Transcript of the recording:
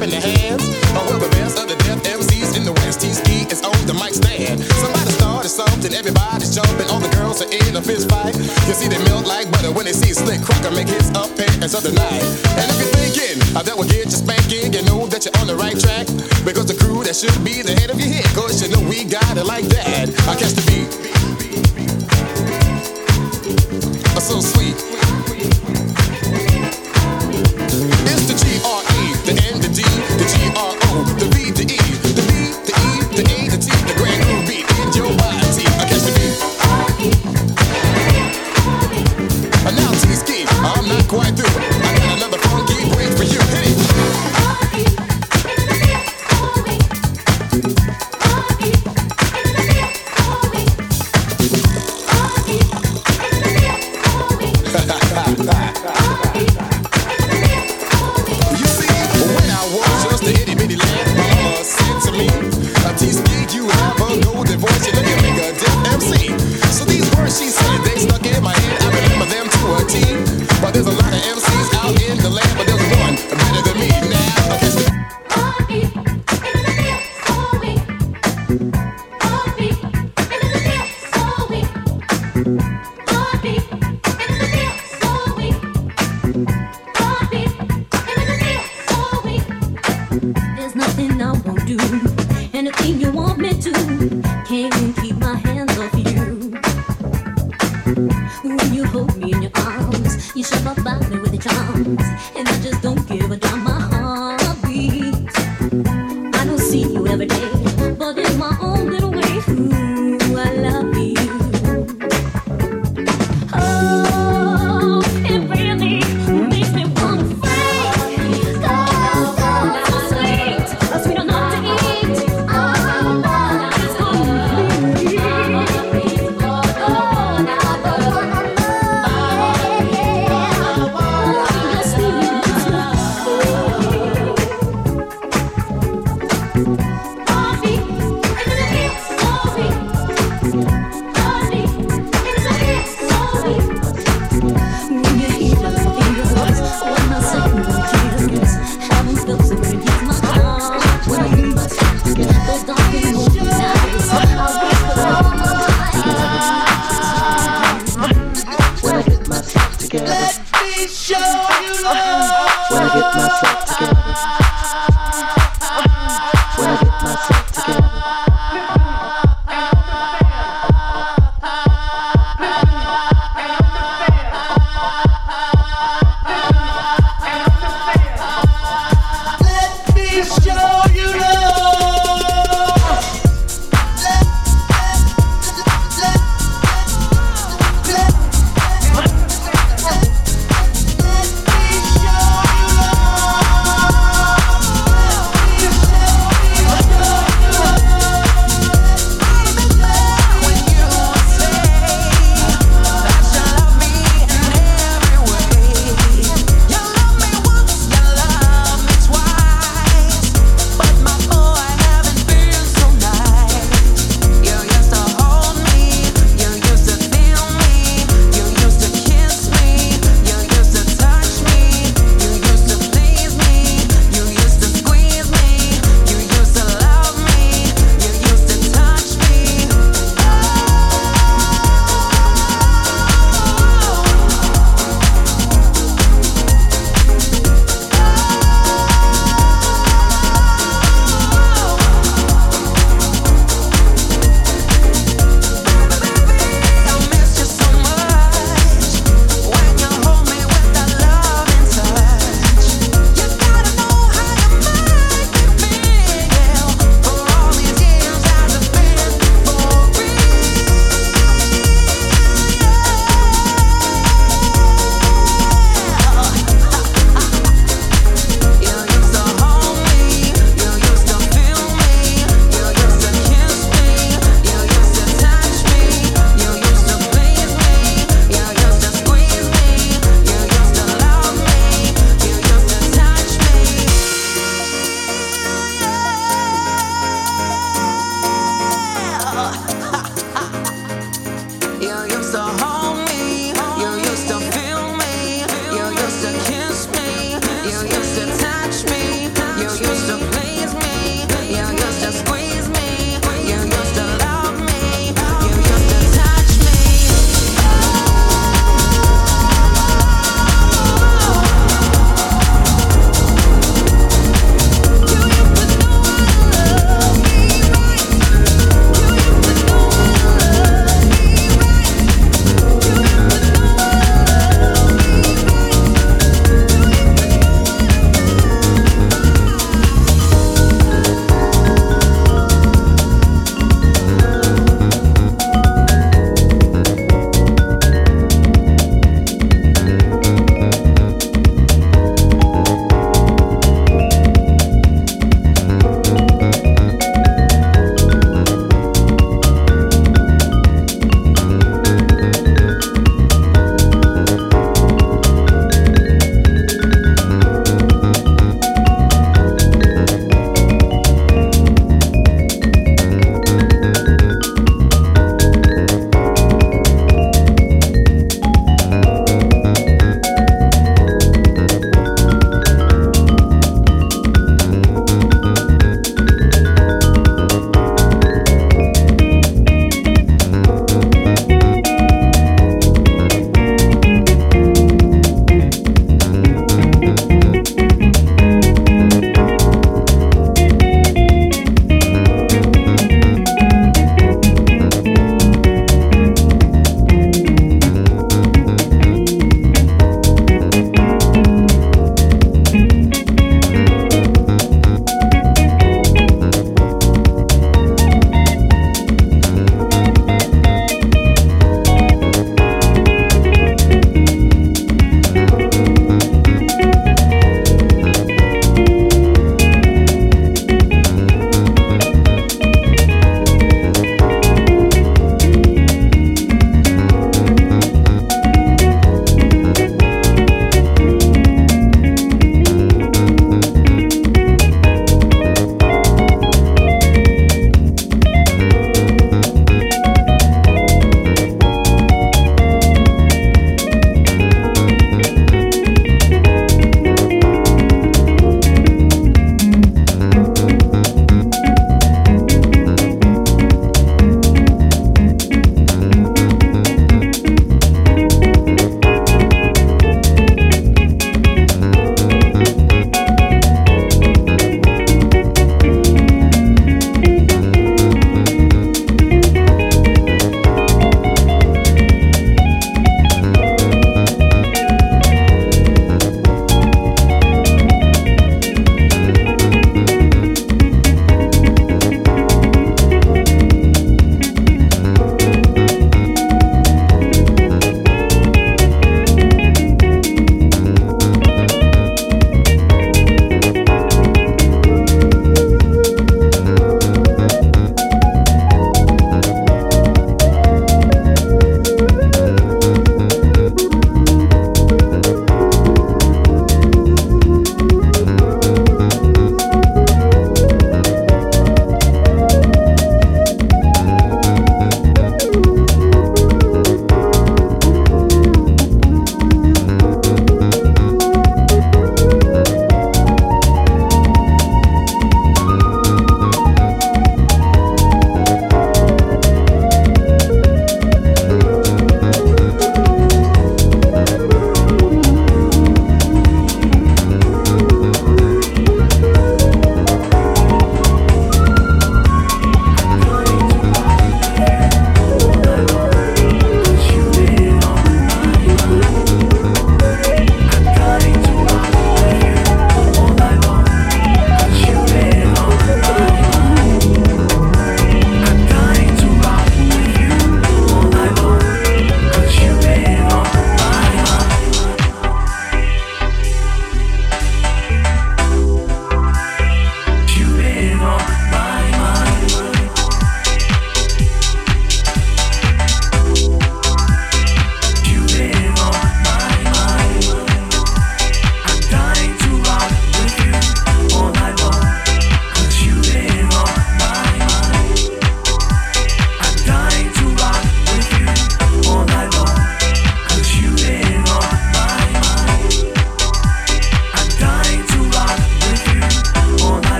clapping their hands. But we're the best of the def MCs in the West. T-Ski is on the mic stand. Somebody started something, everybody's jumping. All the girls are in a fist fight. You see, they melt like butter when they see Slick Crocker make his appearance of the night. And if you're thinking that will get you spanking, you know that you're on the right track. Because the crew that should be the head of your hit, cause you know we got it like that. I catch the beat. So sweet.